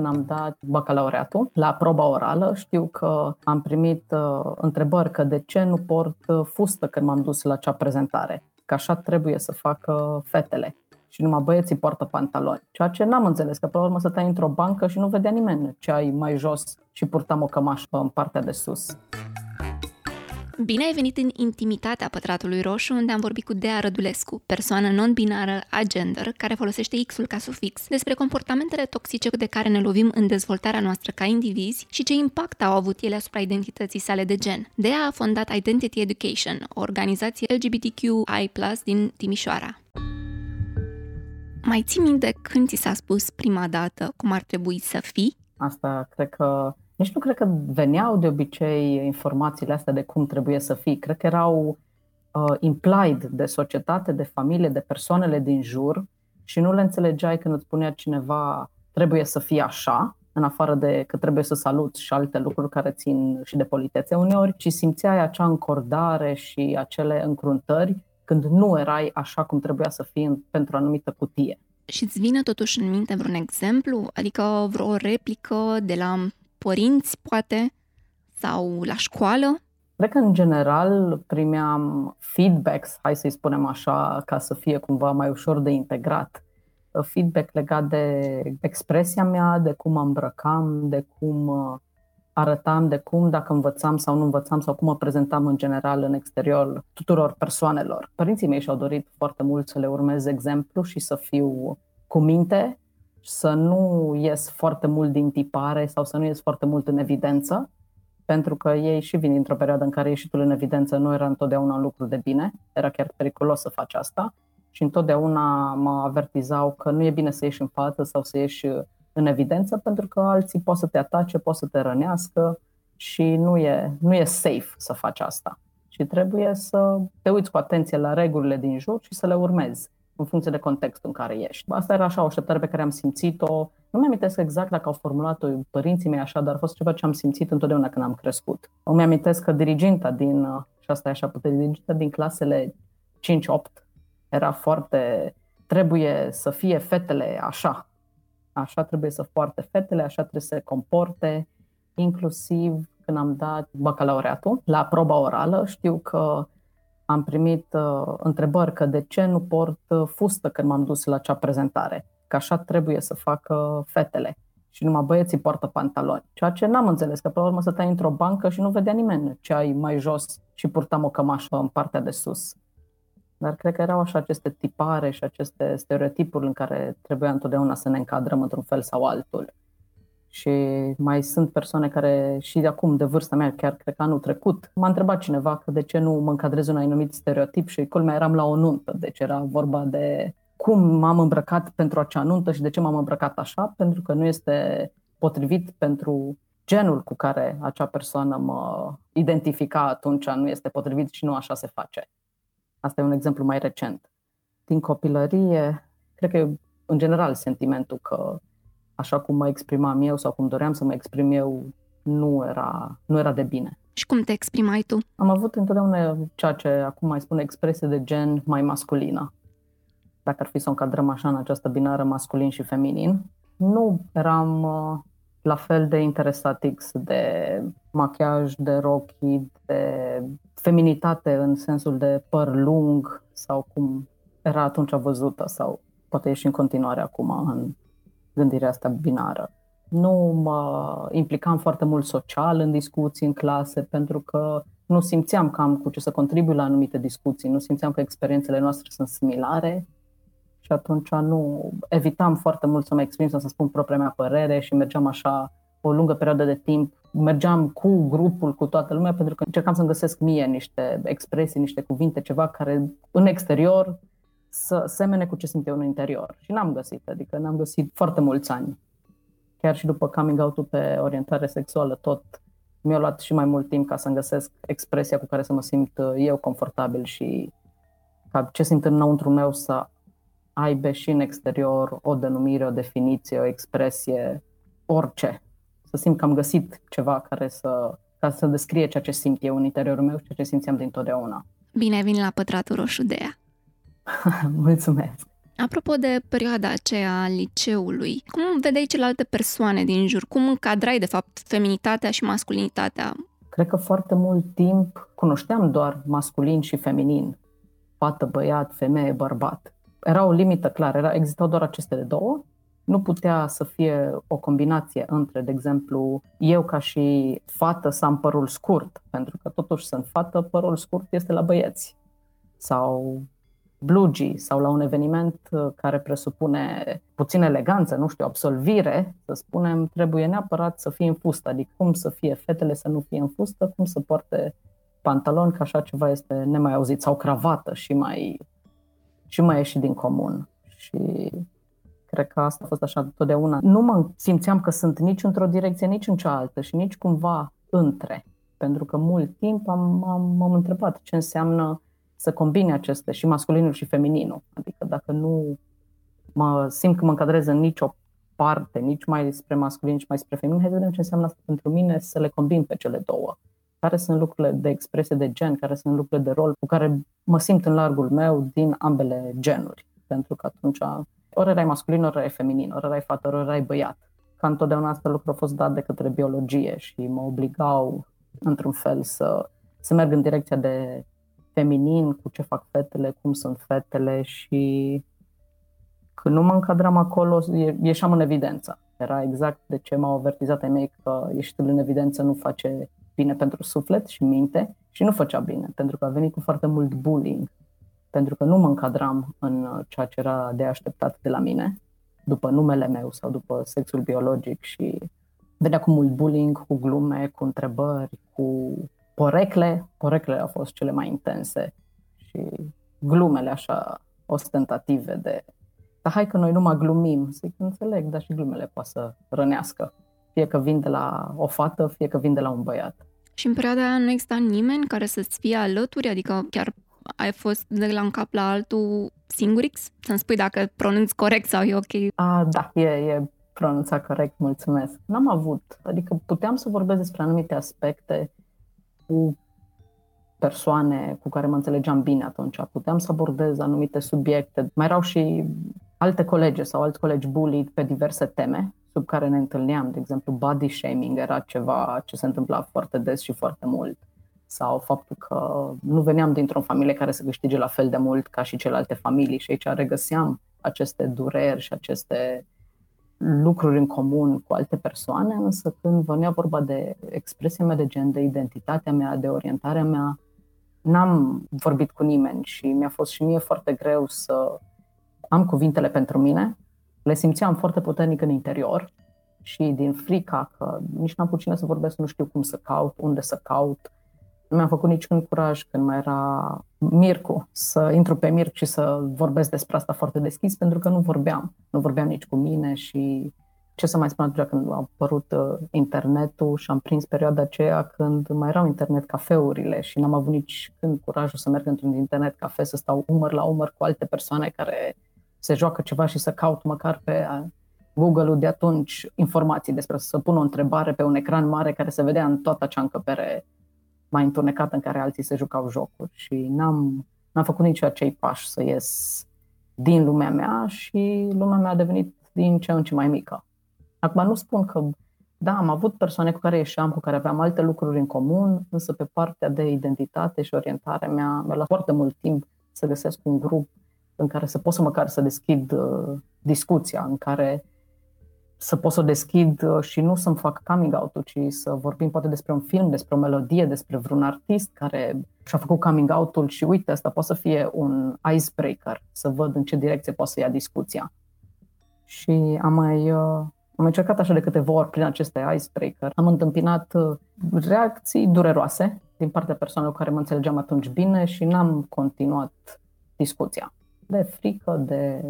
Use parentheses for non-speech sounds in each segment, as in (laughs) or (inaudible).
când am dat bacalaureatul la proba orală. Știu că am primit uh, întrebări că de ce nu port uh, fustă când m-am dus la acea prezentare, că așa trebuie să facă fetele și numai băieții poartă pantaloni. Ceea ce n-am înțeles, că pe urmă stăteai într-o bancă și nu vedea nimeni ce ai mai jos și purtam o cămașă în partea de sus. Bine ai venit în intimitatea Pătratului Roșu, unde am vorbit cu Dea Rădulescu, persoană non-binară agender, care folosește X-ul ca sufix, despre comportamentele toxice de care ne lovim în dezvoltarea noastră ca indivizi și ce impact au avut ele asupra identității sale de gen. Dea a fondat Identity Education, o organizație LGBTQI+, din Timișoara. Mai ții minte când ți s-a spus prima dată cum ar trebui să fii? Asta cred că nici nu cred că veneau de obicei informațiile astea de cum trebuie să fii. Cred că erau uh, implied de societate, de familie, de persoanele din jur și nu le înțelegeai când îți spunea cineva trebuie să fii așa, în afară de că trebuie să saluți și alte lucruri care țin și de politețe uneori, ci simțeai acea încordare și acele încruntări când nu erai așa cum trebuia să fii pentru o anumită cutie. Și îți vine totuși în minte vreun exemplu? Adică vreo replică de la părinți, poate, sau la școală? Cred că, în general, primeam feedbacks, hai să-i spunem așa, ca să fie cumva mai ușor de integrat. Feedback legat de expresia mea, de cum mă îmbrăcam, de cum uh, arătam, de cum, dacă învățam sau nu învățam, sau cum mă prezentam în general în exterior tuturor persoanelor. Părinții mei și-au dorit foarte mult să le urmez exemplu și să fiu cu minte să nu ies foarte mult din tipare sau să nu ies foarte mult în evidență, pentru că ei și vin dintr-o perioadă în care ieșitul în evidență nu era întotdeauna un lucru de bine, era chiar periculos să faci asta și întotdeauna mă avertizau că nu e bine să ieși în față sau să ieși în evidență pentru că alții pot să te atace, pot să te rănească și nu e, nu e safe să faci asta. Și trebuie să te uiți cu atenție la regulile din jur și să le urmezi în funcție de contextul în care ești. Asta era așa o așteptare pe care am simțit-o. Nu mi amintesc exact dacă au formulat-o părinții mei așa, dar a fost ceva ce am simțit întotdeauna când am crescut. Îmi amintesc că diriginta din, și asta e așa putere, diriginta din clasele 5-8 era foarte, trebuie să fie fetele așa, așa trebuie să poarte fetele, așa trebuie să se comporte, inclusiv când am dat bacalaureatul la proba orală, știu că am primit uh, întrebări că de ce nu port uh, fustă când m-am dus la acea prezentare, că așa trebuie să facă fetele și numai băieții poartă pantaloni. Ceea ce n-am înțeles, că pe urmă stăteai într-o bancă și nu vedea nimeni ce ai mai jos și purtam o cămașă în partea de sus. Dar cred că erau așa aceste tipare și aceste stereotipuri în care trebuia întotdeauna să ne încadrăm într-un fel sau altul. Și mai sunt persoane care și de acum, de vârsta mea, chiar cred că anul trecut, m-a întrebat cineva că de ce nu mă încadrez în un anumit stereotip și culmea eram la o nuntă. Deci era vorba de cum m-am îmbrăcat pentru acea nuntă și de ce m-am îmbrăcat așa, pentru că nu este potrivit pentru genul cu care acea persoană mă identifica atunci nu este potrivit și nu așa se face. Asta e un exemplu mai recent. Din copilărie, cred că e în general sentimentul că așa cum mă exprimam eu sau cum doream să mă exprim eu, nu era, nu era de bine. Și cum te exprimai tu? Am avut întotdeauna ceea ce acum mai spun expresie de gen mai masculină. Dacă ar fi să o încadrăm așa în această binară masculin și feminin. Nu eram uh, la fel de interesat X de machiaj, de rochi, de feminitate în sensul de păr lung sau cum era atunci văzută sau poate e și în continuare acum în gândirea asta binară. Nu mă implicam foarte mult social în discuții, în clase, pentru că nu simțeam că am cu ce să contribui la anumite discuții, nu simțeam că experiențele noastre sunt similare și atunci nu evitam foarte mult să mă exprim, să spun propria mea părere și mergeam așa o lungă perioadă de timp, mergeam cu grupul, cu toată lumea, pentru că încercam să-mi găsesc mie niște expresii, niște cuvinte, ceva care în exterior să semene cu ce simt eu în interior. Și n-am găsit, adică n-am găsit foarte mulți ani. Chiar și după coming out pe orientare sexuală, tot mi-a luat și mai mult timp ca să-mi găsesc expresia cu care să mă simt uh, eu confortabil și ca ce simt înăuntru meu să aibă și în exterior o denumire, o definiție, o expresie, orice. Să simt că am găsit ceva care să, ca să descrie ceea ce simt eu în interiorul meu și ceea ce simțeam dintotdeauna. Bine ai venit la Pătratul Roșu de ea. (laughs) Mulțumesc! Apropo de perioada aceea a liceului, cum vedeai celelalte persoane din jur? Cum încadrai, de fapt, feminitatea și masculinitatea? Cred că foarte mult timp cunoșteam doar masculin și feminin. Fată, băiat, femeie, bărbat. Era o limită clară, era, existau doar aceste două. Nu putea să fie o combinație între, de exemplu, eu ca și fată să am părul scurt, pentru că totuși sunt fată, părul scurt este la băieți. Sau blugi sau la un eveniment uh, care presupune puțin eleganță, nu știu, absolvire, să spunem, trebuie neapărat să fie în fustă. Adică cum să fie fetele să nu fie în fustă, cum să poarte pantaloni, că așa ceva este nemai auzit, sau cravată și mai, și mai ieșit din comun. Și cred că asta a fost așa totdeauna. Nu mă simțeam că sunt nici într-o direcție, nici în cealaltă și nici cumva între. Pentru că mult timp am, am, m-am întrebat ce înseamnă să combine aceste și masculinul și femininul. Adică dacă nu mă simt că mă încadrez în nicio parte, nici mai spre masculin, nici mai spre feminin, hai să vedem ce înseamnă asta pentru mine să le combin pe cele două. Care sunt lucrurile de expresie de gen, care sunt lucrurile de rol cu care mă simt în largul meu din ambele genuri. Pentru că atunci ori erai masculin, ori erai feminin, ori erai fată, ori erai băiat. Ca întotdeauna asta lucru a fost dat de către biologie și mă obligau într-un fel să, să merg în direcția de feminin, cu ce fac fetele, cum sunt fetele și când nu mă încadram acolo, ieșeam în evidență. Era exact de ce m-au avertizat ai mei că ieșitul în evidență nu face bine pentru suflet și minte și nu făcea bine, pentru că a venit cu foarte mult bullying, pentru că nu mă încadram în ceea ce era de așteptat de la mine, după numele meu sau după sexul biologic și venea cu mult bullying, cu glume, cu întrebări, cu porecle, poreclele au fost cele mai intense și glumele așa ostentative de dar hai că noi nu mai glumim. Zic, înțeleg, dar și glumele poate să rănească. Fie că vin de la o fată, fie că vin de la un băiat. Și în perioada aia nu exista nimeni care să-ți fie alături? Adică chiar ai fost de la un cap la altul singurix? Să-mi spui dacă pronunți corect sau e ok? A, da, e, e pronunțat corect, mulțumesc. N-am avut, adică puteam să vorbesc despre anumite aspecte cu persoane cu care mă înțelegeam bine atunci. Puteam să abordez anumite subiecte. Mai erau și alte colegi sau alți colegi bullied pe diverse teme sub care ne întâlneam. De exemplu, body shaming era ceva ce se întâmpla foarte des și foarte mult. Sau faptul că nu veneam dintr-o familie care să câștige la fel de mult ca și celelalte familii și aici regăseam aceste dureri și aceste lucruri în comun cu alte persoane, însă când venea vorba de expresia mea de gen, de identitatea mea, de orientarea mea, n-am vorbit cu nimeni și mi-a fost și mie foarte greu să am cuvintele pentru mine. Le simțeam foarte puternic în interior și din frica că nici n-am putut cine să vorbesc, nu știu cum să caut, unde să caut, nu mi-am făcut niciun curaj când mai era Mircu să intru pe Mirc și să vorbesc despre asta foarte deschis, pentru că nu vorbeam. Nu vorbeam nici cu mine și ce să mai spun atunci când a apărut uh, internetul și am prins perioada aceea când mai erau internet cafeurile și n-am avut nici când curajul să merg într-un internet cafe, să stau umăr la umăr cu alte persoane care se joacă ceva și să caut măcar pe uh, Google-ul de atunci informații despre să pun o întrebare pe un ecran mare care se vedea în toată acea încăpere mai întunecată în care alții se jucau jocuri și n-am, n-am făcut nici acei pași să ies din lumea mea și lumea mea a devenit din ce în ce mai mică. Acum nu spun că, da, am avut persoane cu care ieșeam, cu care aveam alte lucruri în comun, însă pe partea de identitate și orientare mea, mi-a luat foarte mult timp să găsesc un grup în care să pot să măcar să deschid uh, discuția, în care să pot să o deschid uh, și nu să-mi fac coming out ci să vorbim poate despre un film, despre o melodie, despre vreun artist care și-a făcut coming out-ul și uite, asta poate să fie un icebreaker, să văd în ce direcție poate să ia discuția. Și am mai, uh, am încercat așa de câteva ori prin aceste icebreaker. Am întâmpinat uh, reacții dureroase din partea persoanelor cu care mă înțelegeam atunci bine și n-am continuat discuția. De frică, de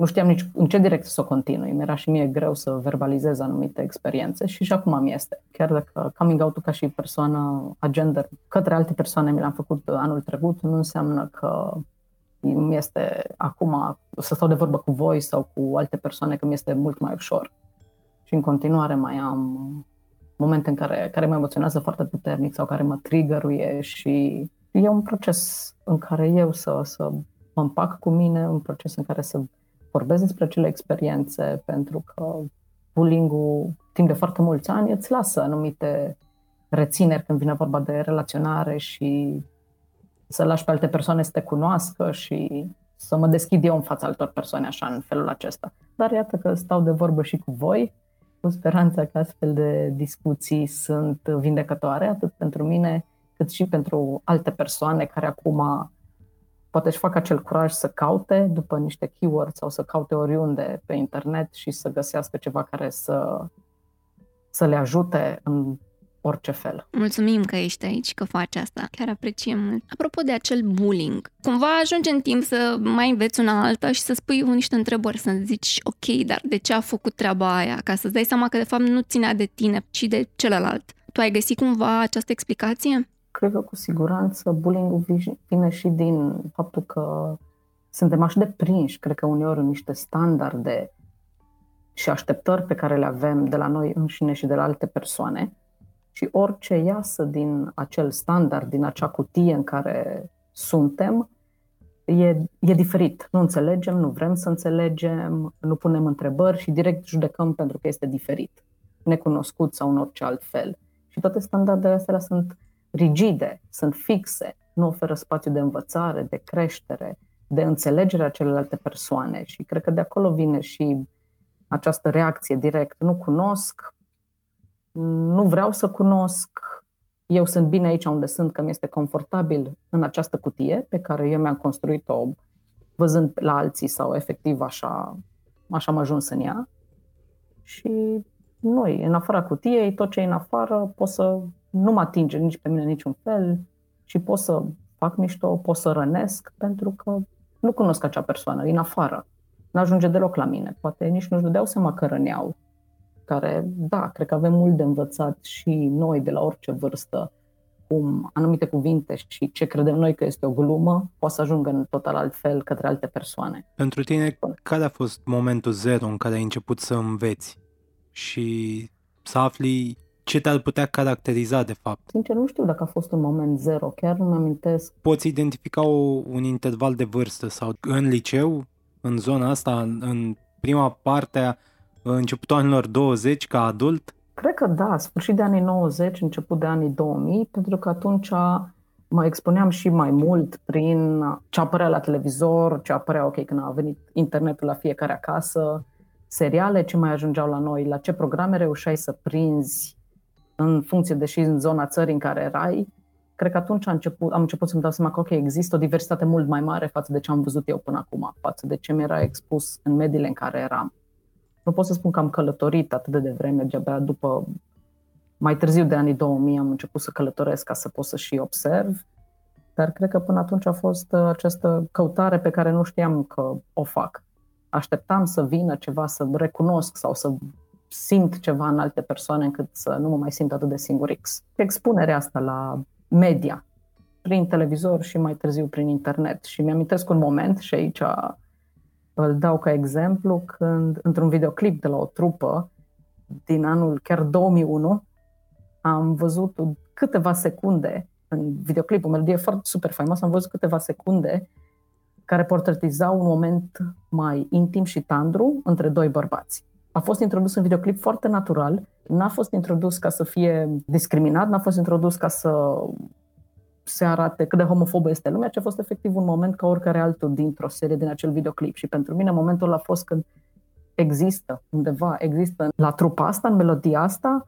nu știam nici în ce direcție să o continui. Mi-era și mie greu să verbalizez anumite experiențe și și acum mi este. Chiar dacă coming out ca și persoană agender către alte persoane mi l-am făcut anul trecut, nu înseamnă că mi este acum să stau de vorbă cu voi sau cu alte persoane că mi este mult mai ușor. Și în continuare mai am momente în care, care mă emoționează foarte puternic sau care mă triggeruie și e un proces în care eu să, să mă împac cu mine, un proces în care să vorbesc despre acele experiențe, pentru că bullying-ul timp de foarte mulți ani îți lasă anumite rețineri când vine vorba de relaționare și să lași pe alte persoane să te cunoască și să mă deschid eu în fața altor persoane așa, în felul acesta. Dar iată că stau de vorbă și cu voi, cu speranța că astfel de discuții sunt vindecătoare, atât pentru mine, cât și pentru alte persoane care acum poate își fac acel curaj să caute după niște keywords sau să caute oriunde pe internet și să găsească ceva care să, să le ajute în orice fel. Mulțumim că ești aici, că faci asta. Chiar apreciem mult. Apropo de acel bullying, cumva ajunge în timp să mai înveți una alta și să spui niște întrebări, să zici, ok, dar de ce a făcut treaba aia? Ca să-ți dai seama că de fapt nu ținea de tine, ci de celălalt. Tu ai găsit cumva această explicație? Cred că cu siguranță bullying-ul vine și din faptul că suntem așa de prinși, cred că uneori în niște standarde și așteptări pe care le avem de la noi înșine și de la alte persoane, și orice iasă din acel standard, din acea cutie în care suntem, e, e diferit. Nu înțelegem, nu vrem să înțelegem, nu punem întrebări și direct judecăm pentru că este diferit, necunoscut sau în orice alt fel. Și toate standardele astea sunt rigide, sunt fixe, nu oferă spațiu de învățare, de creștere, de înțelegere a celelalte persoane și cred că de acolo vine și această reacție direct. Nu cunosc, nu vreau să cunosc, eu sunt bine aici unde sunt, că mi este confortabil în această cutie pe care eu mi-am construit-o văzând la alții sau efectiv așa, așa am ajuns în ea. Și noi, în afara cutiei, tot ce e în afară, pot să nu mă atinge nici pe mine niciun fel și pot să fac mișto, pot să rănesc, pentru că nu cunosc acea persoană, în afară. Nu ajunge deloc la mine. Poate nici nu-și dădeau seama că răneau care, da, cred că avem mult de învățat și noi de la orice vârstă, cum anumite cuvinte și ce credem noi că este o glumă, poate să ajungă în total altfel către alte persoane. Pentru tine, care a fost momentul zero în care ai început să înveți și să afli ce te-ar putea caracteriza de fapt? Sincer, nu știu dacă a fost un moment zero, chiar nu mi-amintesc. Poți identifica o, un interval de vârstă sau în liceu, în zona asta, în prima parte a începutul anilor 20 ca adult? Cred că da, sfârșit de anii 90, început de anii 2000, pentru că atunci mă expuneam și mai mult prin ce apărea la televizor, ce apărea, ok, când a venit internetul la fiecare acasă, seriale, ce mai ajungeau la noi, la ce programe reușeai să prinzi în funcție de și în zona țării în care erai. Cred că atunci am început, am început să-mi dau seama că, ok, există o diversitate mult mai mare față de ce am văzut eu până acum, față de ce mi era expus în mediile în care eram. Nu pot să spun că am călătorit atât de devreme, de-abia după mai târziu de anii 2000 am început să călătoresc ca să pot să și observ, dar cred că până atunci a fost uh, această căutare pe care nu știam că o fac. Așteptam să vină ceva, să recunosc sau să simt ceva în alte persoane încât să nu mă mai simt atât de singurix. Expunerea asta la media, prin televizor și mai târziu prin internet. Și mi-amintesc un moment și aici îl dau ca exemplu când, într-un videoclip de la o trupă din anul chiar 2001, am văzut câteva secunde în videoclip, o melodie foarte super faimoasă, am văzut câteva secunde care portretizau un moment mai intim și tandru între doi bărbați. A fost introdus în videoclip foarte natural, n-a fost introdus ca să fie discriminat, n-a fost introdus ca să se arate cât de homofobă este lumea, ci a fost efectiv un moment ca oricare altul dintr-o serie din acel videoclip. Și pentru mine momentul a fost când există undeva, există la trupa asta, în melodia asta,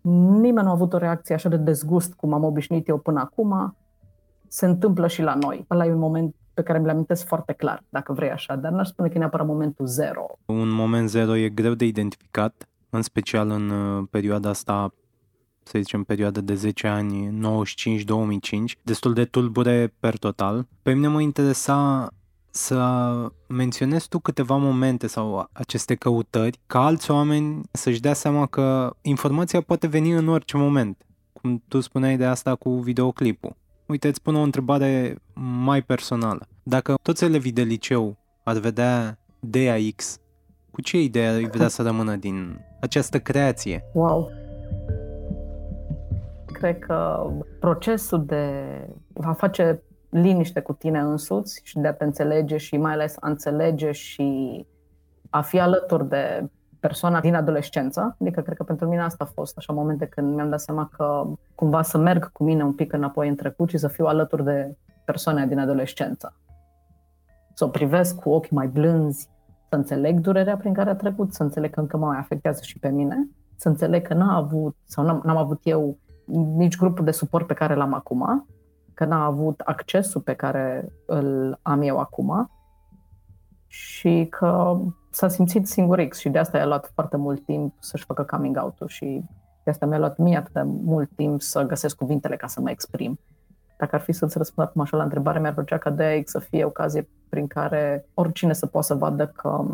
nimeni nu a avut o reacție așa de dezgust cum am obișnuit eu până acum, se întâmplă și la noi. Ăla e un moment pe care mi-l amintesc foarte clar, dacă vrei așa, dar n-aș spune că e neapărat momentul zero. Un moment zero e greu de identificat, în special în uh, perioada asta să zicem, perioadă de 10 ani, 95-2005, destul de tulbure per total. Pe mine mă interesa să menționezi tu câteva momente sau aceste căutări ca alți oameni să-și dea seama că informația poate veni în orice moment. Cum tu spuneai de asta cu videoclipul. Uite, îți pun o întrebare mai personală. Dacă toți elevii de liceu ar vedea DAX, cu ce idee ai vrea să rămână din această creație? Wow! cred că procesul de a face liniște cu tine însuți și de a te înțelege și mai ales a înțelege și a fi alături de persoana din adolescență. Adică cred că pentru mine asta a fost așa momente când mi-am dat seama că cumva să merg cu mine un pic înapoi în trecut și să fiu alături de persoane din adolescență. Să o privesc cu ochi mai blânzi, să înțeleg durerea prin care a trecut, să înțeleg că încă mă mai afectează și pe mine, să înțeleg că n-a avut sau n-am, n-am avut eu nici grupul de suport pe care l-am acum, că n-a avut accesul pe care îl am eu acum și că s-a simțit singurix și de asta i-a luat foarte mult timp să-și facă coming out-ul și de asta mi-a luat mie atât de mult timp să găsesc cuvintele ca să mă exprim. Dacă ar fi să-ți răspund acum așa la întrebare, mi-ar plăcea ca de să fie ocazie prin care oricine să poată să vadă că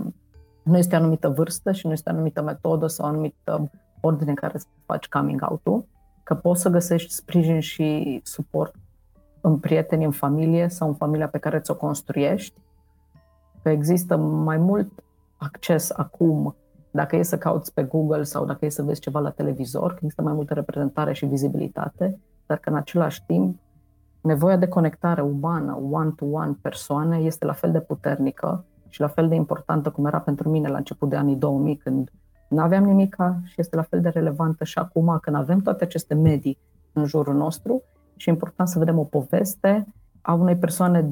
nu este anumită vârstă și nu este anumită metodă sau anumită ordine în care să faci coming out-ul, că poți să găsești sprijin și suport în prieteni, în familie sau în familia pe care ți-o construiești, că există mai mult acces acum, dacă e să cauți pe Google sau dacă e să vezi ceva la televizor, că există mai multă reprezentare și vizibilitate, dar că în același timp nevoia de conectare umană, one-to-one persoane, este la fel de puternică și la fel de importantă cum era pentru mine la început de anii 2000, când nu aveam nimica și este la fel de relevantă și acum, când avem toate aceste medii în jurul nostru și e important să vedem o poveste a unei persoane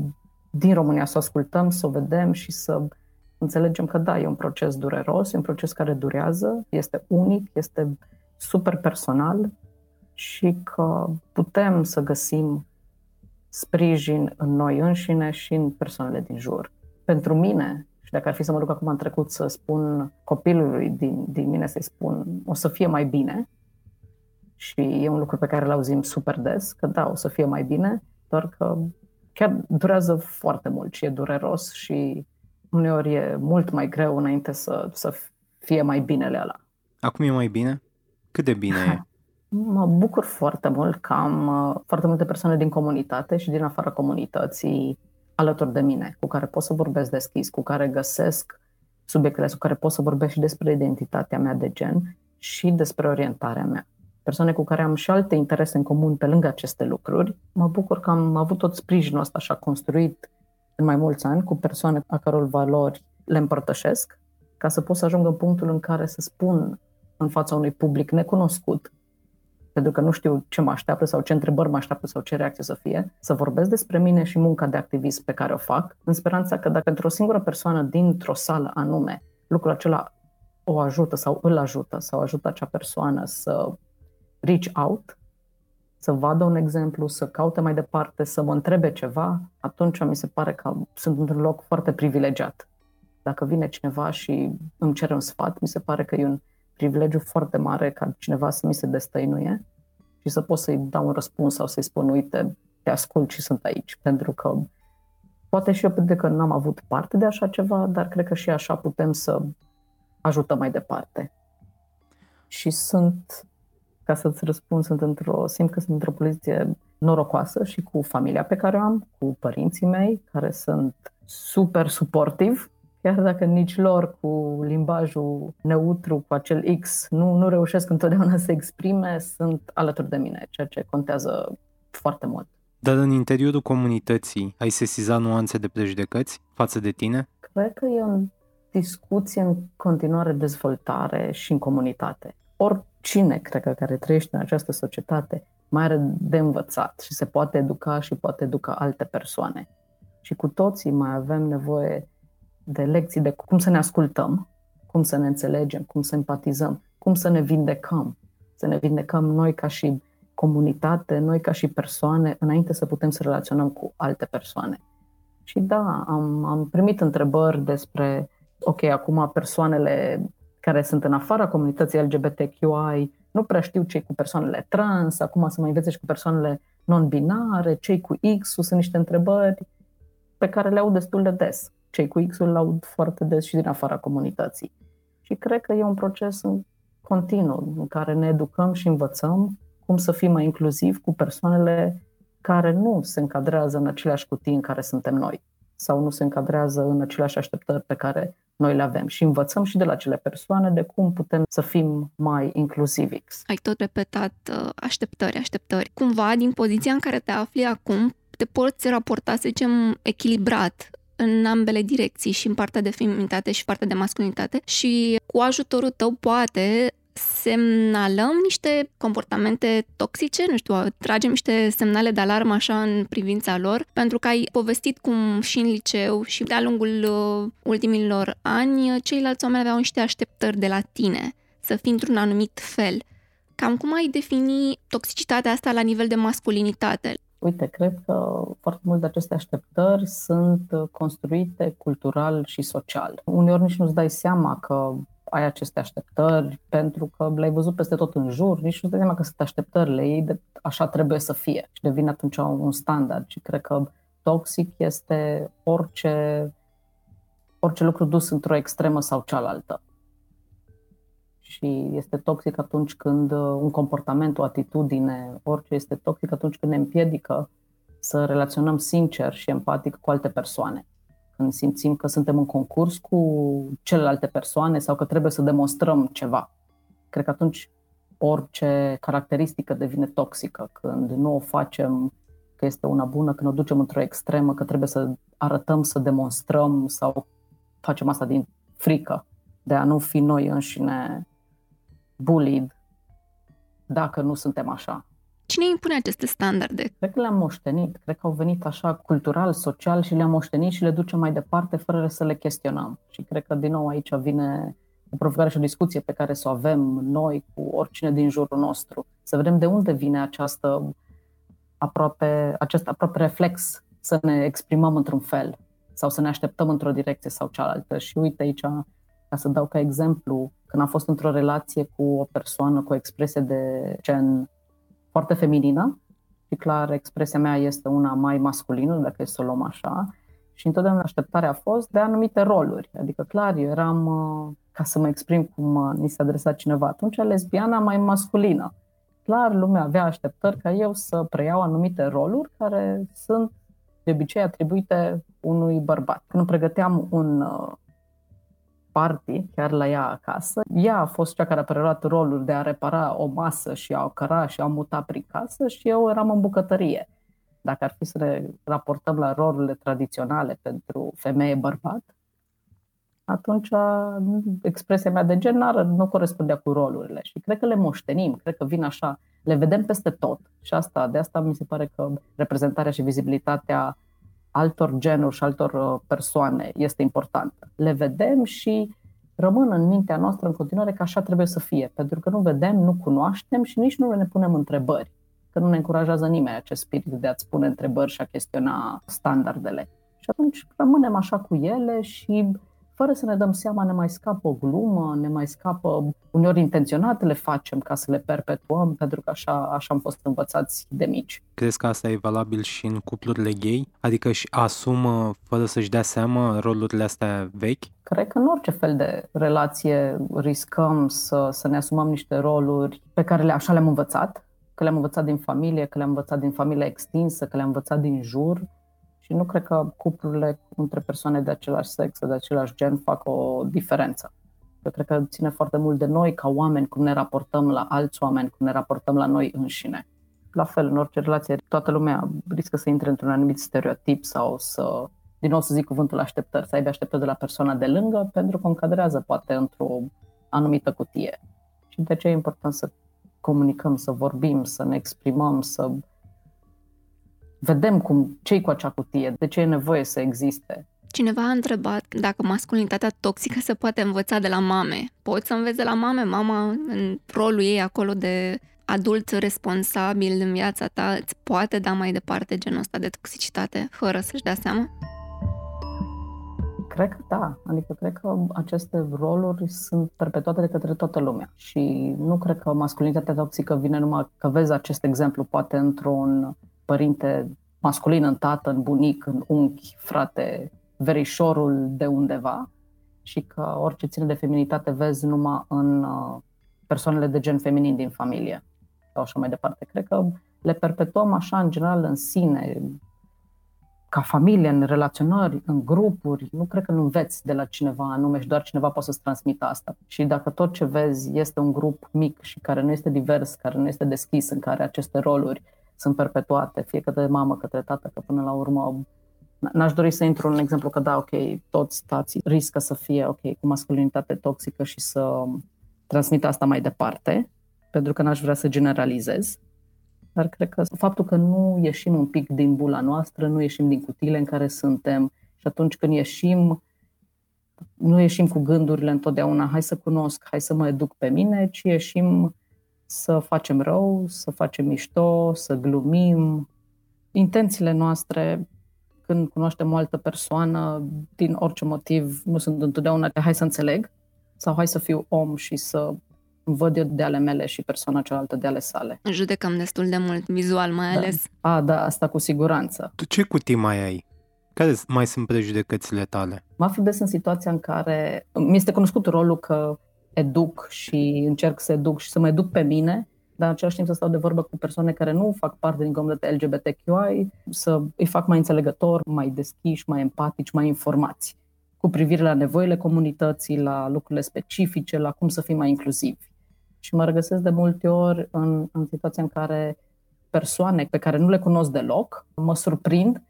din România, să o ascultăm, să o vedem și să înțelegem că da, e un proces dureros, e un proces care durează, este unic, este super personal și că putem să găsim sprijin în noi înșine și în persoanele din jur. Pentru mine, și dacă ar fi să mă duc acum în trecut să spun copilului din, din mine să-i spun o să fie mai bine, și e un lucru pe care îl auzim super des, că da, o să fie mai bine, doar că chiar durează foarte mult și e dureros și uneori e mult mai greu înainte să, să fie mai binele ăla. Acum e mai bine? Cât de bine e? (laughs) Mă bucur foarte mult că am uh, foarte multe persoane din comunitate și din afara comunității alături de mine, cu care pot să vorbesc deschis, cu care găsesc subiectele, cu care pot să vorbesc și despre identitatea mea de gen și despre orientarea mea. Persoane cu care am și alte interese în comun pe lângă aceste lucruri. Mă bucur că am avut tot sprijinul ăsta așa construit în mai mulți ani cu persoane a căror valori le împărtășesc, ca să pot să ajung în punctul în care să spun în fața unui public necunoscut pentru că nu știu ce mă așteaptă sau ce întrebări mă așteaptă sau ce reacție să fie, să vorbesc despre mine și munca de activist pe care o fac, în speranța că dacă pentru o singură persoană dintr-o sală anume lucrul acela o ajută sau îl ajută sau ajută acea persoană să reach out, să vadă un exemplu, să caute mai departe, să mă întrebe ceva, atunci mi se pare că sunt într-un loc foarte privilegiat. Dacă vine cineva și îmi cere un sfat, mi se pare că e un privilegiu foarte mare ca cineva să mi se destăinuie și să pot să-i dau un răspuns sau să-i spun, uite, te ascult și sunt aici. Pentru că poate și eu pentru că n-am avut parte de așa ceva, dar cred că și așa putem să ajutăm mai departe. Și sunt, ca să-ți răspund, sunt într-o, simt că sunt într-o poziție norocoasă și cu familia pe care o am, cu părinții mei, care sunt super suportiv chiar dacă nici lor cu limbajul neutru, cu acel X, nu, nu reușesc întotdeauna să exprime, sunt alături de mine, ceea ce contează foarte mult. Dar în interiorul comunității ai sesizat nuanțe de prejudecăți față de tine? Cred că e o discuție în continuare dezvoltare și în comunitate. Oricine, cred că, care trăiește în această societate, mai are de învățat și se poate educa și poate educa alte persoane. Și cu toții mai avem nevoie de lecții de cum să ne ascultăm, cum să ne înțelegem, cum să empatizăm, cum să ne vindecăm, să ne vindecăm noi ca și comunitate, noi ca și persoane, înainte să putem să relaționăm cu alte persoane. Și da, am, am primit întrebări despre, ok, acum persoanele care sunt în afara comunității LGBTQI nu prea știu cei cu persoanele trans, acum să mai învețe și cu persoanele non-binare, cei cu X, sunt niște întrebări pe care le aud destul de des cei cu X-ul laud foarte des și din afara comunității. Și cred că e un proces în continuu în care ne educăm și învățăm cum să fim mai inclusiv cu persoanele care nu se încadrează în aceleași cutii în care suntem noi sau nu se încadrează în aceleași așteptări pe care noi le avem și învățăm și de la acele persoane de cum putem să fim mai inclusivi. Ai tot repetat uh, așteptări, așteptări. Cumva, din poziția în care te afli acum, te poți raporta, să zicem, echilibrat în ambele direcții, și în partea de feminitate și partea de masculinitate și cu ajutorul tău poate semnalăm niște comportamente toxice, nu știu, tragem niște semnale de alarmă așa în privința lor, pentru că ai povestit cum și în liceu și de-a lungul uh, ultimilor ani ceilalți oameni aveau niște așteptări de la tine, să fii într-un anumit fel. Cam cum ai defini toxicitatea asta la nivel de masculinitate? Uite, cred că foarte multe aceste așteptări sunt construite cultural și social. Uneori nici nu-ți dai seama că ai aceste așteptări pentru că le-ai văzut peste tot în jur, nici nu-ți dai seama că sunt așteptările ei, de așa trebuie să fie și devine atunci un standard. Și cred că toxic este orice, orice lucru dus într-o extremă sau cealaltă și este toxic atunci când uh, un comportament, o atitudine, orice este toxic atunci când ne împiedică să relaționăm sincer și empatic cu alte persoane. Când simțim că suntem în concurs cu celelalte persoane sau că trebuie să demonstrăm ceva. Cred că atunci orice caracteristică devine toxică, când nu o facem că este una bună, când o ducem într-o extremă, că trebuie să arătăm, să demonstrăm sau facem asta din frică de a nu fi noi înșine bullied dacă nu suntem așa. Cine impune aceste standarde? Cred că le-am moștenit, cred că au venit așa cultural, social și le-am moștenit și le ducem mai departe fără să le chestionăm. Și cred că din nou aici vine o provocare și o discuție pe care să o avem noi cu oricine din jurul nostru. Să vedem de unde vine această aproape, acest aproape reflex să ne exprimăm într-un fel sau să ne așteptăm într-o direcție sau cealaltă. Și uite aici, ca să dau ca exemplu, când am fost într-o relație cu o persoană cu o expresie de gen foarte feminină și clar expresia mea este una mai masculină, dacă e să o luăm așa, și întotdeauna așteptarea a fost de anumite roluri. Adică clar, eu eram, uh, ca să mă exprim cum uh, ni se adresa cineva atunci, lesbiana mai masculină. Clar, lumea avea așteptări ca eu să preiau anumite roluri care sunt de obicei atribuite unui bărbat. Când pregăteam un uh, party, chiar la ea acasă. Ea a fost cea care a preluat rolul de a repara o masă și a o căra și a muta prin casă și eu eram în bucătărie. Dacă ar fi să ne raportăm la rolurile tradiționale pentru femeie-bărbat, atunci expresia mea de gen nu corespundea cu rolurile și cred că le moștenim, cred că vin așa, le vedem peste tot și asta, de asta mi se pare că reprezentarea și vizibilitatea altor genuri și altor uh, persoane este importantă. Le vedem și rămân în mintea noastră în continuare că așa trebuie să fie, pentru că nu vedem, nu cunoaștem și nici nu ne punem întrebări, că nu ne încurajează nimeni acest spirit de a-ți pune întrebări și a chestiona standardele. Și atunci rămânem așa cu ele și fără să ne dăm seama, ne mai scapă o glumă, ne mai scapă, uneori intenționat le facem ca să le perpetuăm, pentru că așa, așa am fost învățați de mici. Crezi că asta e valabil și în cuplurile gay? Adică și asumă, fără să-și dea seama, rolurile astea vechi? Cred că în orice fel de relație riscăm să, să ne asumăm niște roluri pe care le, așa le-am învățat, că le-am învățat din familie, că le-am învățat din familie extinsă, că le-am învățat din jur și nu cred că cuplurile între persoane de același sex, de același gen, fac o diferență. Eu cred că ține foarte mult de noi ca oameni, cum ne raportăm la alți oameni, cum ne raportăm la noi înșine. La fel, în orice relație, toată lumea riscă să intre într-un anumit stereotip sau să, din nou să zic cuvântul așteptări, să aibă așteptări de la persoana de lângă, pentru că o încadrează poate într-o anumită cutie. Și de ce e important să comunicăm, să vorbim, să ne exprimăm, să vedem cum cei cu acea cutie, de ce e nevoie să existe. Cineva a întrebat dacă masculinitatea toxică se poate învăța de la mame. Poți să înveți de la mame? Mama, în rolul ei acolo de adult responsabil în viața ta, îți poate da mai departe genul ăsta de toxicitate fără să-și dea seama? Cred că da. Adică cred că aceste roluri sunt perpetuate de către toată lumea. Și nu cred că masculinitatea toxică vine numai că vezi acest exemplu poate într-un părinte masculin, în tată, în bunic, în unchi, frate, verișorul de undeva și că orice ține de feminitate vezi numai în uh, persoanele de gen feminin din familie sau așa mai departe. Cred că le perpetuăm așa în general în sine, ca familie, în relaționări, în grupuri. Nu cred că nu înveți de la cineva anume și doar cineva poate să-ți transmită asta. Și dacă tot ce vezi este un grup mic și care nu este divers, care nu este deschis, în care aceste roluri sunt perpetuate, fie către mamă, către tată, că până la urmă N-aș dori să intru în exemplu că da, ok, toți tații riscă să fie ok cu masculinitate toxică și să transmit asta mai departe, pentru că n-aș vrea să generalizez. Dar cred că faptul că nu ieșim un pic din bula noastră, nu ieșim din cutiile în care suntem și atunci când ieșim, nu ieșim cu gândurile întotdeauna, hai să cunosc, hai să mă educ pe mine, ci ieșim să facem rău, să facem mișto, să glumim. Intențiile noastre când cunoaștem o altă persoană, din orice motiv, nu sunt întotdeauna hai să înțeleg sau hai să fiu om și să văd eu de ale mele și persoana cealaltă de ale sale. Judecăm destul de mult, vizual mai da. ales. A, da, asta cu siguranță. Tu ce cutii mai ai? Care mai sunt prejudecățile tale? Mă aflu des în situația în care mi este cunoscut rolul că educ și încerc să educ și să mă educ pe mine dar în același timp să stau de vorbă cu persoane care nu fac parte din comunitatea LGBTQI, să îi fac mai înțelegători, mai deschiși, mai empatici, mai informați cu privire la nevoile comunității, la lucrurile specifice, la cum să fim mai inclusivi. Și mă regăsesc de multe ori în, în situația în care persoane pe care nu le cunosc deloc mă surprind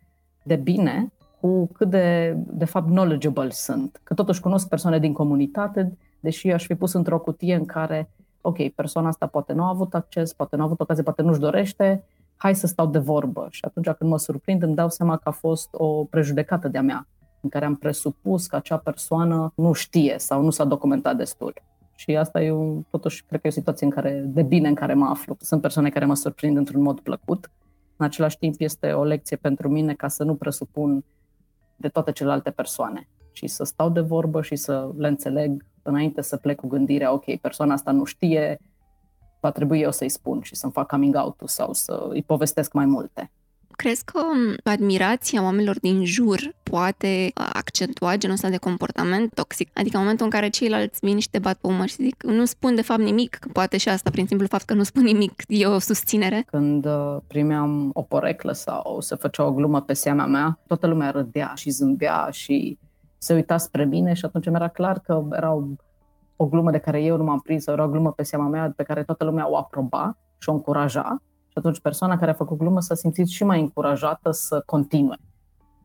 de bine cu cât de, de fapt, knowledgeable sunt. Că totuși cunosc persoane din comunitate, deși aș fi pus într-o cutie în care ok, persoana asta poate nu a avut acces, poate nu a avut ocazie, poate nu-și dorește, hai să stau de vorbă. Și atunci când mă surprind, îmi dau seama că a fost o prejudecată de-a mea, în care am presupus că acea persoană nu știe sau nu s-a documentat destul. Și asta e un, totuși, cred că e o situație în care, de bine în care mă aflu. Sunt persoane care mă surprind într-un mod plăcut. În același timp este o lecție pentru mine ca să nu presupun de toate celelalte persoane, ci să stau de vorbă și să le înțeleg înainte să plec cu gândirea, ok, persoana asta nu știe, va trebui eu să-i spun și să-mi fac coming out sau să îi povestesc mai multe. Crezi că um, admirația oamenilor din jur poate accentua genul ăsta de comportament toxic? Adică în momentul în care ceilalți vin și te bat pe umăr și zic nu spun de fapt nimic, că poate și asta prin simplu fapt că nu spun nimic e o susținere? Când uh, primeam o poreclă sau se făcea o glumă pe seama mea, toată lumea râdea și zâmbea și se uita spre mine și atunci mi-era clar că era o, o glumă de care eu nu m-am prins, era o glumă pe seama mea pe care toată lumea o aproba și o încuraja și atunci persoana care a făcut glumă s-a simțit și mai încurajată să continue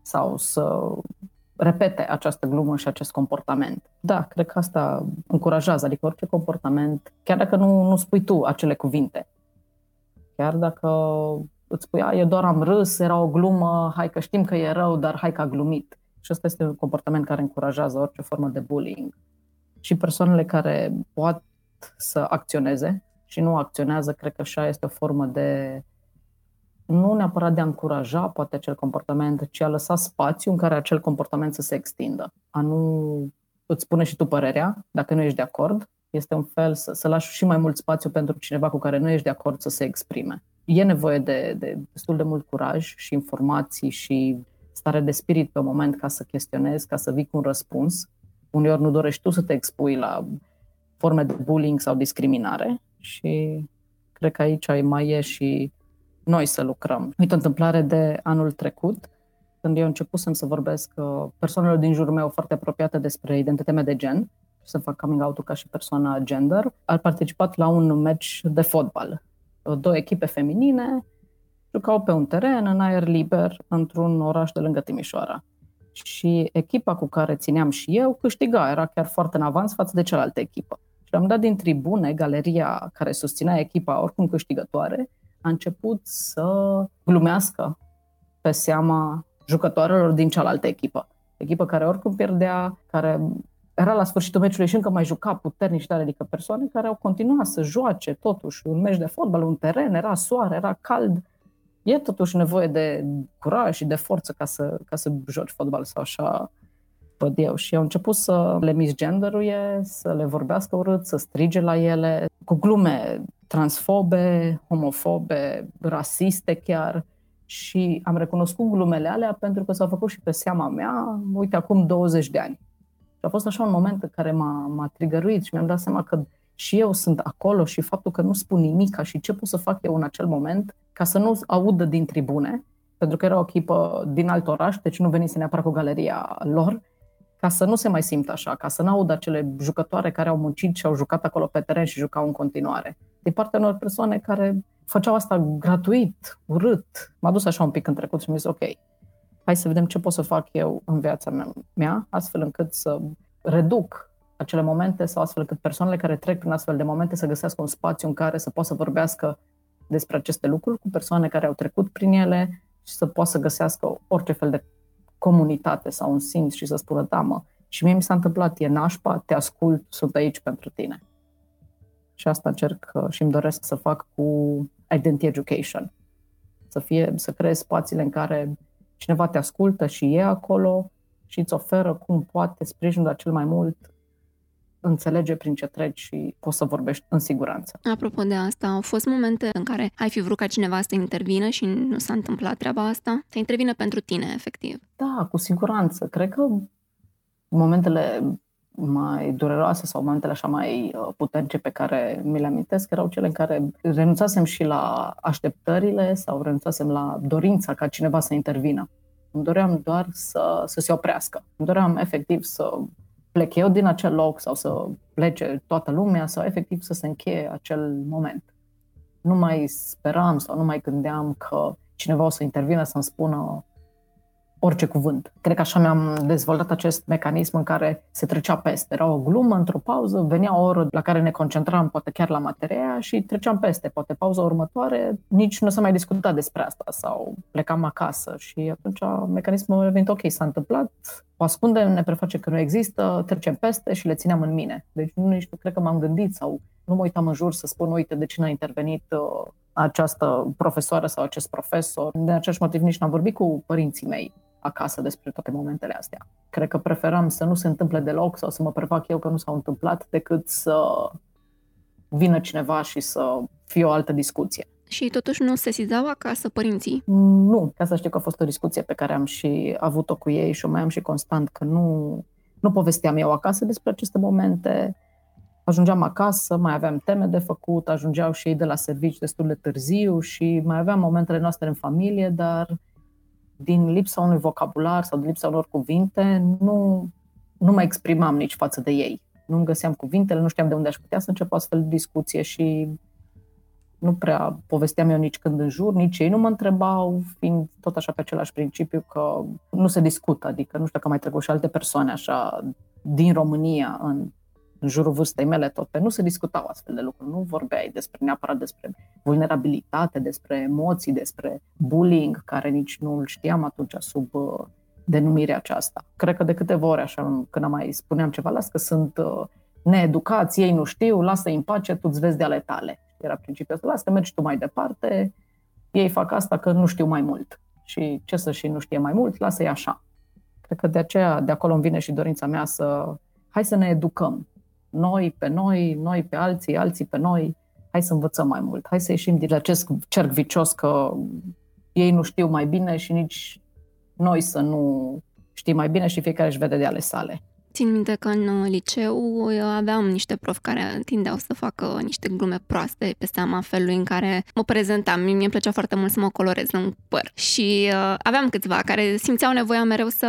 sau să repete această glumă și acest comportament. Da, cred că asta încurajează, adică orice comportament, chiar dacă nu, nu spui tu acele cuvinte, chiar dacă îți spui, eu doar am râs, era o glumă, hai că știm că e rău, dar hai că a glumit. Și ăsta este un comportament care încurajează orice formă de bullying. Și persoanele care pot să acționeze și nu acționează, cred că așa este o formă de nu neapărat de a încuraja poate acel comportament, ci a lăsa spațiu în care acel comportament să se extindă. A nu îți spune și tu părerea, dacă nu ești de acord, este un fel să, să lași și mai mult spațiu pentru cineva cu care nu ești de acord să se exprime. E nevoie de, de destul de mult curaj și informații și stare de spirit pe moment ca să chestionezi, ca să vii cu un răspuns. Uneori nu dorești tu să te expui la forme de bullying sau discriminare și cred că aici mai e și noi să lucrăm. Uite o întâmplare de anul trecut, când eu început să vorbesc uh, persoanelor din jurul meu foarte apropiate despre identitatea mea de gen, să fac coming out ca și persoana gender, au participat la un match de fotbal. Două echipe feminine, jucau pe un teren în aer liber într-un oraș de lângă Timișoara. Și echipa cu care țineam și eu câștiga, era chiar foarte în avans față de cealaltă echipă. Și am dat din tribune, galeria care susținea echipa oricum câștigătoare, a început să glumească pe seama jucătoarelor din cealaltă echipă. Echipă care oricum pierdea, care era la sfârșitul meciului și încă mai juca puternic și tare, adică persoane care au continuat să joace totuși un meci de fotbal, un teren, era soare, era cald, e totuși nevoie de curaj și de forță ca să, ca să joci fotbal sau așa văd eu. Și au început să le misgenderuie, să le vorbească urât, să strige la ele, cu glume transfobe, homofobe, rasiste chiar. Și am recunoscut glumele alea pentru că s-au făcut și pe seama mea, uite, acum 20 de ani. Și a fost așa un moment în care m-a, m-a trigăruit și mi-am dat seama că și eu sunt acolo și faptul că nu spun nimic și ce pot să fac eu în acel moment ca să nu audă din tribune, pentru că era o echipă din alt oraș, deci nu venise neapărat cu galeria lor, ca să nu se mai simtă așa, ca să nu audă acele jucătoare care au muncit și au jucat acolo pe teren și jucau în continuare. din partea unor persoane care făceau asta gratuit, urât. M-a dus așa un pic în trecut și mi-a zis, ok, hai să vedem ce pot să fac eu în viața mea, astfel încât să reduc acele momente sau astfel încât persoanele care trec prin astfel de momente să găsească un spațiu în care să poată să vorbească despre aceste lucruri cu persoane care au trecut prin ele și să poată să găsească orice fel de comunitate sau un simț și să spună, da mă, și mie mi s-a întâmplat, e nașpa, te ascult, sunt aici pentru tine. Și asta încerc uh, și îmi doresc să fac cu Identity Education. Să, fie, să creez spațiile în care cineva te ascultă și e acolo și îți oferă cum poate sprijinul la cel mai mult înțelege prin ce treci și poți să vorbești în siguranță. Apropo de asta, au fost momente în care ai fi vrut ca cineva să intervină și nu s-a întâmplat treaba asta? Să intervină pentru tine, efectiv. Da, cu siguranță. Cred că momentele mai dureroase sau momentele așa mai uh, puternice pe care mi le amintesc erau cele în care renunțasem și la așteptările sau renunțasem la dorința ca cineva să intervină. Îmi doream doar să, să se oprească. Îmi doream efectiv să plec eu din acel loc sau să plece toată lumea sau efectiv să se încheie acel moment. Nu mai speram sau nu mai gândeam că cineva o să intervină să-mi spună orice cuvânt. Cred că așa mi-am dezvoltat acest mecanism în care se trecea peste. Era o glumă într-o pauză, venea o oră la care ne concentram, poate chiar la materia și treceam peste. Poate pauza următoare, nici nu se mai discuta despre asta sau plecam acasă și atunci mecanismul a venit ok, s-a întâmplat, o ascundem, ne preface că nu există, trecem peste și le țineam în mine. Deci nu nici nu cred că m-am gândit sau nu mă uitam în jur să spun, uite, de ce n-a intervenit uh, această profesoară sau acest profesor. De același motiv nici n-am vorbit cu părinții mei acasă despre toate momentele astea. Cred că preferam să nu se întâmple deloc sau să mă prefac eu că nu s-au întâmplat decât să vină cineva și să fie o altă discuție. Și totuși nu se sizau acasă părinții? Nu, ca să știu că a fost o discuție pe care am și avut-o cu ei și o mai am și constant, că nu, nu povesteam eu acasă despre aceste momente. Ajungeam acasă, mai aveam teme de făcut, ajungeau și ei de la servici destul de târziu și mai aveam momentele noastre în familie, dar din lipsa unui vocabular sau din lipsa unor cuvinte, nu, nu mă exprimam nici față de ei. Nu găseam cuvintele, nu știam de unde aș putea să încep astfel de discuție și nu prea povesteam eu nici când în jur, nici ei nu mă întrebau, fiind tot așa pe același principiu că nu se discută, adică nu știu că mai trecut și alte persoane așa din România în în jurul vârstei mele tot, pe nu se discutau astfel de lucruri, nu vorbeai despre neapărat despre vulnerabilitate, despre emoții, despre bullying, care nici nu îl știam atunci sub uh, denumirea aceasta. Cred că de câteva ori așa, când am mai spuneam ceva, las că sunt uh, needucați, ei nu știu, lasă-i în pace, tu îți vezi de ale tale. Era principiul ăsta, lasă că mergi tu mai departe, ei fac asta că nu știu mai mult. Și ce să și nu știe mai mult, lasă-i așa. Cred că de aceea, de acolo îmi vine și dorința mea să, hai să ne educăm, noi pe noi, noi pe alții, alții pe noi, hai să învățăm mai mult, hai să ieșim din acest cerc vicios că ei nu știu mai bine și nici noi să nu știm mai bine și fiecare își vede de ale sale. Țin minte că în uh, liceu aveam niște profi care tindeau să facă niște glume proaste pe seama felului în care mă prezentam. Mie îmi plăcea foarte mult să mă colorez în păr. Și uh, aveam câțiva care simțeau nevoia mereu să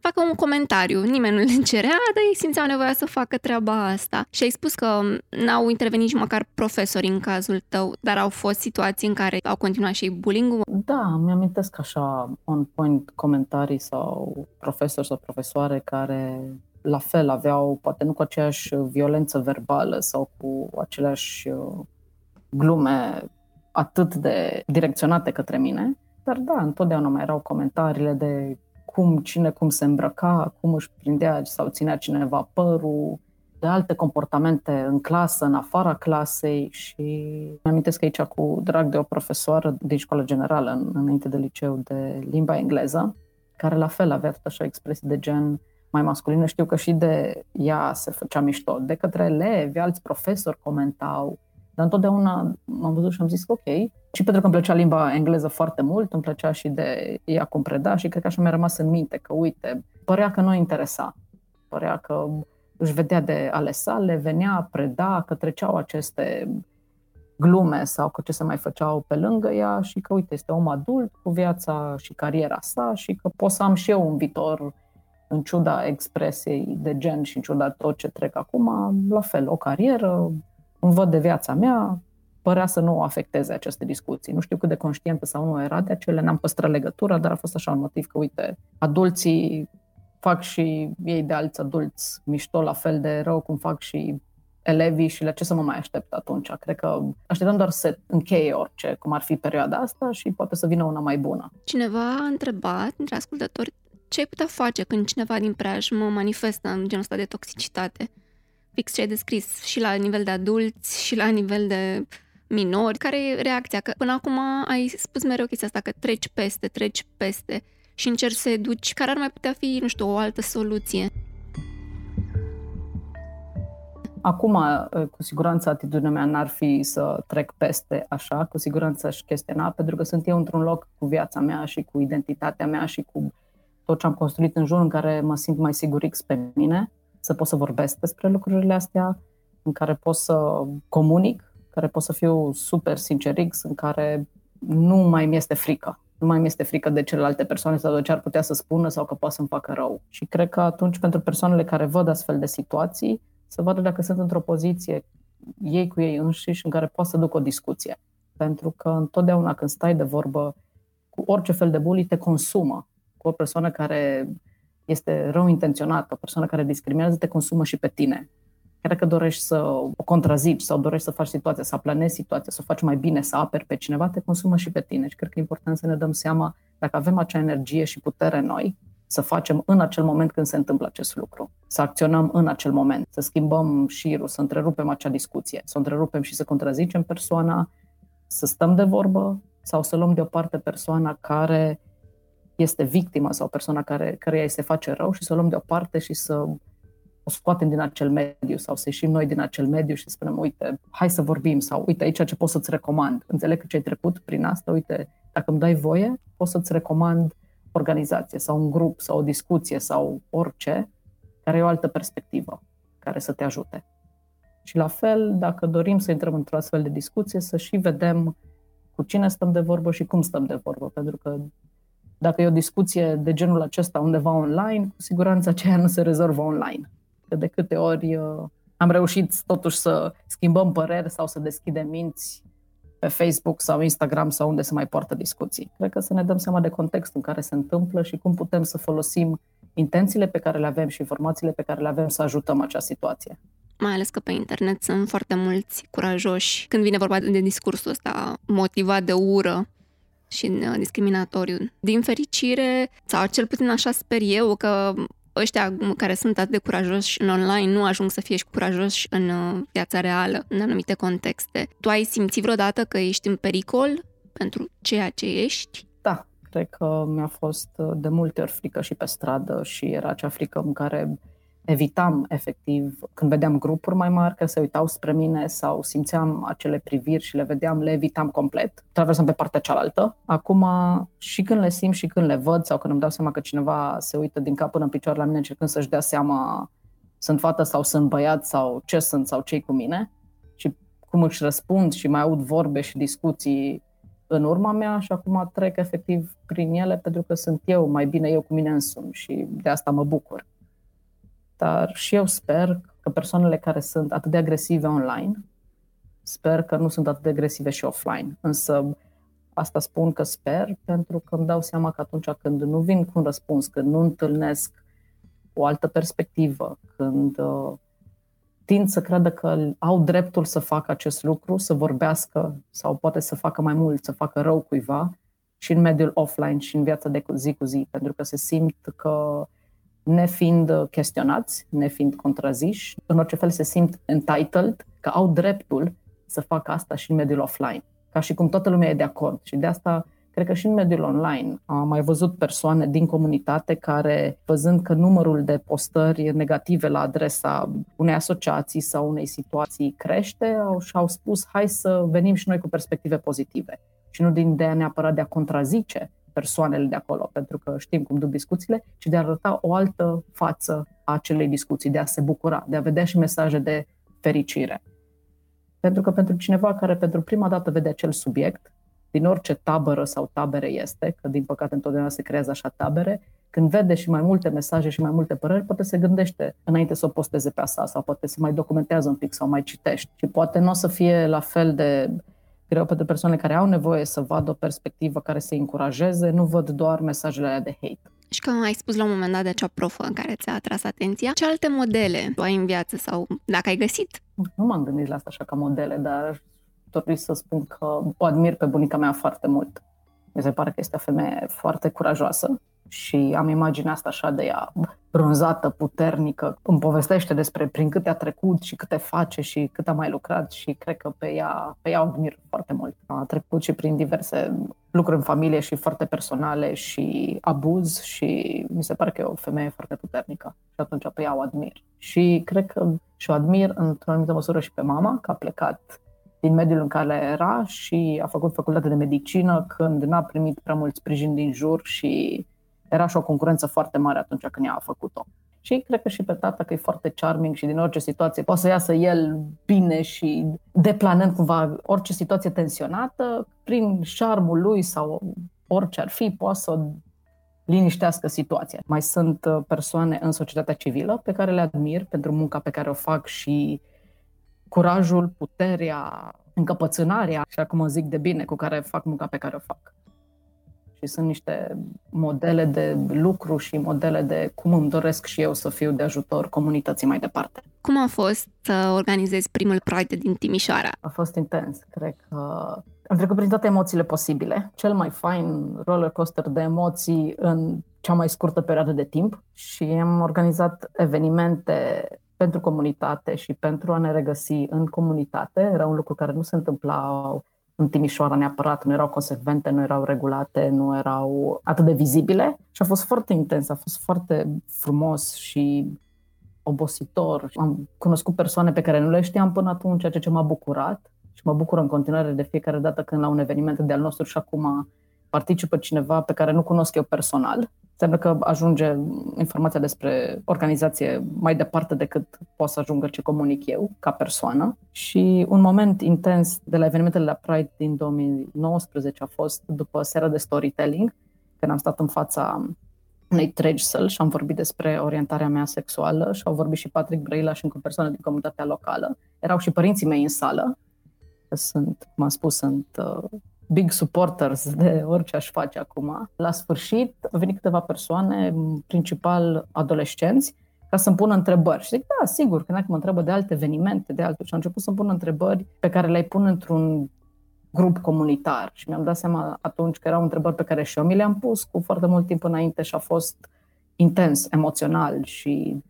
facă un comentariu. Nimeni nu le cerea, dar ei simțeau nevoia să facă treaba asta. Și ai spus că n-au intervenit nici măcar profesori în cazul tău, dar au fost situații în care au continuat și bullying-ul? Da, mi-amintesc așa on point comentarii sau profesori sau profesoare care la fel aveau, poate nu cu aceeași violență verbală sau cu aceleași uh, glume atât de direcționate către mine, dar da, întotdeauna mai erau comentariile de cum, cine cum se îmbrăca, cum își prindea sau ținea cineva părul, de alte comportamente în clasă, în afara clasei și îmi amintesc aici cu drag de o profesoară din școală generală, în, înainte de liceu de limba engleză, care la fel avea tot așa expresii de gen mai masculină, știu că și de ea se făcea mișto. De către elevi, alți profesori comentau, dar întotdeauna m-am văzut și am zis ok. Și pentru că îmi plăcea limba engleză foarte mult, îmi plăcea și de ea cum preda și cred că așa mi-a rămas în minte că, uite, părea că nu interesa. Părea că își vedea de ale sale, venea, preda, că treceau aceste glume sau că ce se mai făceau pe lângă ea și că, uite, este om adult cu viața și cariera sa și că pot să am și eu un viitor în ciuda expresiei de gen și în ciuda tot ce trec acum, la fel, o carieră, îmi văd de viața mea, părea să nu o afecteze aceste discuții. Nu știu cât de conștientă sau nu era de acele, n-am păstrat legătura, dar a fost așa un motiv că, uite, adulții fac și ei de alți adulți mișto la fel de rău cum fac și elevii și la ce să mă mai aștept atunci. Cred că așteptăm doar să încheie orice, cum ar fi perioada asta și poate să vină una mai bună. Cineva a întrebat între ascultători ce ai putea face când cineva din preajmă manifestă în genul ăsta de toxicitate? Fix ce ai descris și la nivel de adulți și la nivel de minori. Care e reacția? Că până acum ai spus mereu chestia asta, că treci peste, treci peste și încerci să educi. Care ar mai putea fi, nu știu, o altă soluție? Acum, cu siguranță, atitudinea mea n-ar fi să trec peste așa, cu siguranță aș chestiona, pentru că sunt eu într-un loc cu viața mea și cu identitatea mea și cu tot ce am construit în jur în care mă simt mai sigur X pe mine, să pot să vorbesc despre lucrurile astea, în care pot să comunic, care pot să fiu super sincer X, în care nu mai mi este frică. Nu mai mi este frică de celelalte persoane sau de ce ar putea să spună sau că poate să-mi facă rău. Și cred că atunci, pentru persoanele care văd astfel de situații, să vadă dacă sunt într-o poziție ei cu ei înșiși în care poate să duc o discuție. Pentru că întotdeauna când stai de vorbă cu orice fel de bully, te consumă cu o persoană care este rău intenționată, o persoană care discriminează, te consumă și pe tine. Chiar dacă dorești să o contrazici sau dorești să faci situația, să aplanezi situația, să o faci mai bine, să aperi pe cineva, te consumă și pe tine. Și cred că e important să ne dăm seama dacă avem acea energie și putere noi, să facem în acel moment când se întâmplă acest lucru. Să acționăm în acel moment, să schimbăm șirul, să întrerupem acea discuție, să o întrerupem și să contrazicem persoana, să stăm de vorbă sau să luăm deoparte persoana care este victimă sau persoana care, care îi se face rău și să o luăm deoparte și să o scoatem din acel mediu sau să ieșim noi din acel mediu și să spunem, uite, hai să vorbim sau uite aici ce pot să-ți recomand. Înțeleg că ce ai trecut prin asta, uite, dacă îmi dai voie, pot să-ți recomand organizație sau un grup sau o discuție sau orice care e o altă perspectivă care să te ajute. Și la fel, dacă dorim să intrăm într-o astfel de discuție, să și vedem cu cine stăm de vorbă și cum stăm de vorbă, pentru că dacă e o discuție de genul acesta undeva online, cu siguranță aceea nu se rezolvă online. Că de câte ori uh, am reușit totuși să schimbăm păreri sau să deschidem minți pe Facebook sau Instagram sau unde se mai poartă discuții. Cred că să ne dăm seama de contextul în care se întâmplă și cum putem să folosim intențiile pe care le avem și informațiile pe care le avem să ajutăm acea situație. Mai ales că pe internet sunt foarte mulți curajoși când vine vorba de discursul ăsta motivat de ură și uh, discriminatoriu. Din fericire, sau cel puțin așa sper eu, că ăștia care sunt atât de curajoși în online nu ajung să fie și curajoși în uh, viața reală, în anumite contexte. Tu ai simțit vreodată că ești în pericol pentru ceea ce ești? Da, cred că mi-a fost uh, de multe ori frică și pe stradă și era acea frică în care evitam efectiv, când vedeam grupuri mai mari care se uitau spre mine sau simțeam acele priviri și le vedeam, le evitam complet. Traversam pe partea cealaltă. Acum, și când le simt și când le văd sau când îmi dau seama că cineva se uită din cap până în picioare la mine încercând să-și dea seama sunt fată sau sunt băiat sau ce sunt sau ce cu mine și cum își răspund și mai aud vorbe și discuții în urma mea și acum trec efectiv prin ele pentru că sunt eu, mai bine eu cu mine însumi și de asta mă bucur. Dar și eu sper că persoanele care sunt atât de agresive online, sper că nu sunt atât de agresive și offline. Însă asta spun că sper pentru că îmi dau seama că atunci când nu vin cu un răspuns, când nu întâlnesc o altă perspectivă, când uh, tind să creadă că au dreptul să facă acest lucru, să vorbească sau poate să facă mai mult, să facă rău cuiva și în mediul offline și în viața de zi cu zi, pentru că se simt că nefiind chestionați, nefiind contraziși, în orice fel se simt entitled, că au dreptul să facă asta și în mediul offline. Ca și cum toată lumea e de acord. Și de asta cred că și în mediul online am mai văzut persoane din comunitate care, văzând că numărul de postări negative la adresa unei asociații sau unei situații crește, au, și-au spus hai să venim și noi cu perspective pozitive. Și nu din ideea neapărat de a contrazice persoanele de acolo, pentru că știm cum duc discuțiile, ci de a arăta o altă față a acelei discuții, de a se bucura, de a vedea și mesaje de fericire. Pentru că pentru cineva care pentru prima dată vede acel subiect, din orice tabără sau tabere este, că din păcate întotdeauna se creează așa tabere, când vede și mai multe mesaje și mai multe păreri, poate se gândește înainte să o posteze pe asta sau poate să mai documentează un pic sau mai citești. Și poate nu o să fie la fel de greu pentru persoanele care au nevoie să vadă o perspectivă care să-i încurajeze, nu văd doar mesajele alea de hate. Și că ai spus la un moment dat de acea profă care ți-a atras atenția, ce alte modele tu ai în viață sau dacă ai găsit? Nu m-am gândit la asta așa ca modele, dar aș dori să spun că o admir pe bunica mea foarte mult. Mi se pare că este o femeie foarte curajoasă și am imaginea asta așa de ea bronzată, puternică. Îmi povestește despre prin câte a trecut și câte face și cât a mai lucrat și cred că pe ea, pe ea o admir foarte mult. A trecut și prin diverse lucruri în familie și foarte personale și abuz și mi se pare că e o femeie foarte puternică și atunci pe ea o admir. Și cred că și o admir într-o anumită măsură și pe mama, că a plecat din mediul în care era și a făcut facultate de medicină când n-a primit prea mult sprijin din jur și era și o concurență foarte mare atunci când ea a făcut-o. Și cred că și pe tata că e foarte charming și din orice situație poate să iasă el bine și deplanând cumva orice situație tensionată, prin șarmul lui sau orice ar fi, poate să liniștească situația. Mai sunt uh, persoane în societatea civilă pe care le admir pentru munca pe care o fac și curajul, puterea, încăpățânarea, așa cum o zic de bine, cu care fac munca pe care o fac și sunt niște modele de lucru și modele de cum îmi doresc și eu să fiu de ajutor comunității mai departe. Cum a fost să organizezi primul Pride din Timișoara? A fost intens, cred că am trecut prin toate emoțiile posibile. Cel mai fain roller coaster de emoții în cea mai scurtă perioadă de timp și am organizat evenimente pentru comunitate și pentru a ne regăsi în comunitate. Era un lucru care nu se întâmpla în Timișoara neapărat, nu erau consecvente, nu erau regulate, nu erau atât de vizibile și a fost foarte intens, a fost foarte frumos și obositor. Am cunoscut persoane pe care nu le știam până atunci, ceea ce m-a bucurat și mă bucur în continuare de fiecare dată când la un eveniment de al nostru și acum participă cineva pe care nu cunosc eu personal Înseamnă că ajunge informația despre organizație mai departe decât pot să ajungă ce comunic eu ca persoană. Și un moment intens de la evenimentele la Pride din 2019 a fost după seara de storytelling, când am stat în fața unei tregi săl și am vorbit despre orientarea mea sexuală și au vorbit și Patrick Brăila și încă o persoană din comunitatea locală. Erau și părinții mei în sală, că sunt, cum am spus, sunt uh, big supporters de orice aș face acum. La sfârșit au venit câteva persoane, principal adolescenți, ca să-mi pună întrebări. Și zic, da, sigur, când mă întrebă de alte evenimente, de alte, și au început să-mi pună întrebări pe care le-ai pun într-un grup comunitar. Și mi-am dat seama atunci că erau întrebări pe care și eu mi le-am pus cu foarte mult timp înainte și a fost intens, emoțional și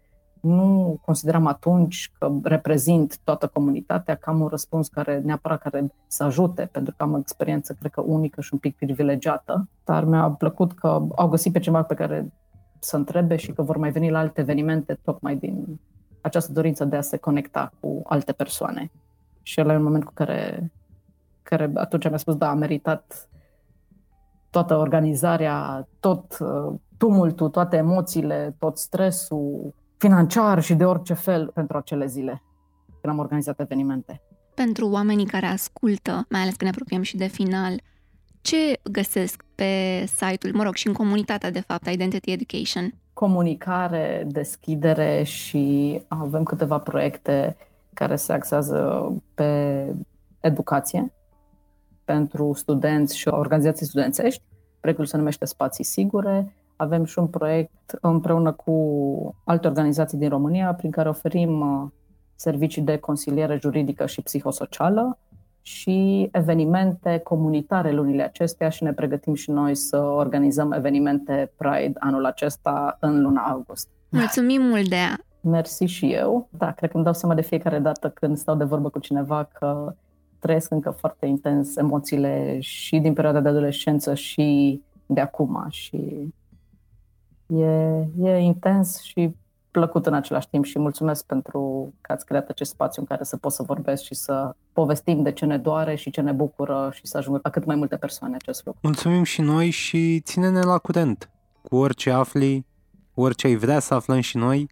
nu consideram atunci că reprezint toată comunitatea, că am un răspuns care neapărat care să ajute, pentru că am o experiență, cred că unică și un pic privilegiată, dar mi-a plăcut că au găsit pe cineva pe care să întrebe și că vor mai veni la alte evenimente tocmai din această dorință de a se conecta cu alte persoane. Și ăla e un moment cu care, care atunci mi-a spus, da, a meritat toată organizarea, tot uh, tumultul, toate emoțiile, tot stresul, financiar și de orice fel pentru acele zile când am organizat evenimente. Pentru oamenii care ascultă, mai ales când ne apropiem și de final, ce găsesc pe site-ul, mă rog, și în comunitatea, de fapt, Identity Education? Comunicare, deschidere și avem câteva proiecte care se axează pe educație pentru studenți și organizații studențești. Proiectul se numește Spații Sigure, avem și un proiect împreună cu alte organizații din România prin care oferim uh, servicii de consiliere juridică și psihosocială și evenimente comunitare lunile acestea și ne pregătim și noi să organizăm evenimente Pride anul acesta în luna august. Mulțumim mult de ea! Mersi și eu. Da, cred că îmi dau seama de fiecare dată când stau de vorbă cu cineva că trăiesc încă foarte intens emoțiile și din perioada de adolescență și de acum și E, e intens și plăcut în același timp și mulțumesc pentru că ați creat acest spațiu în care să pot să vorbesc și să povestim de ce ne doare și ce ne bucură și să ajungă la cât mai multe persoane acest lucru. Mulțumim și noi și ține-ne la curent cu orice afli, orice ai vrea să aflăm și noi.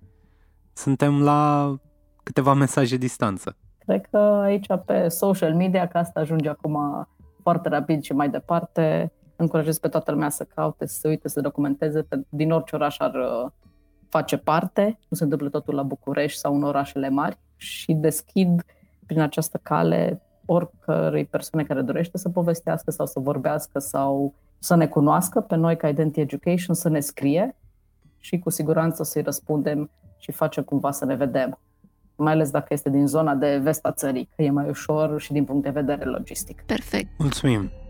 Suntem la câteva mesaje distanță. Cred că aici pe social media, că asta ajunge acum foarte rapid și mai departe, încurajez pe toată lumea să caute, să se uite, să documenteze pe, din orice oraș ar uh, face parte. Nu se întâmplă totul la București sau în orașele mari și deschid prin această cale oricărei persoane care dorește să povestească sau să vorbească sau să ne cunoască pe noi ca Identity Education, să ne scrie și cu siguranță să-i răspundem și facem cumva să ne vedem. Mai ales dacă este din zona de vest a țării, că e mai ușor și din punct de vedere logistic. Perfect. Mulțumim!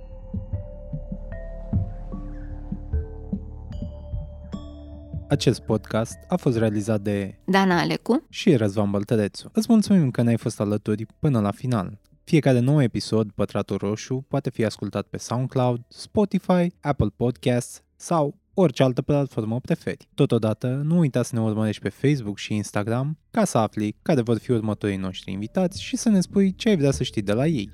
Acest podcast a fost realizat de Dana Alecu și Răzvan Băltărețu. Îți mulțumim că ne-ai fost alături până la final. Fiecare nou episod, Pătratul Roșu, poate fi ascultat pe SoundCloud, Spotify, Apple Podcasts sau orice altă platformă preferi. Totodată, nu uita să ne urmărești pe Facebook și Instagram ca să afli care vor fi următorii noștri invitați și să ne spui ce ai vrea să știi de la ei.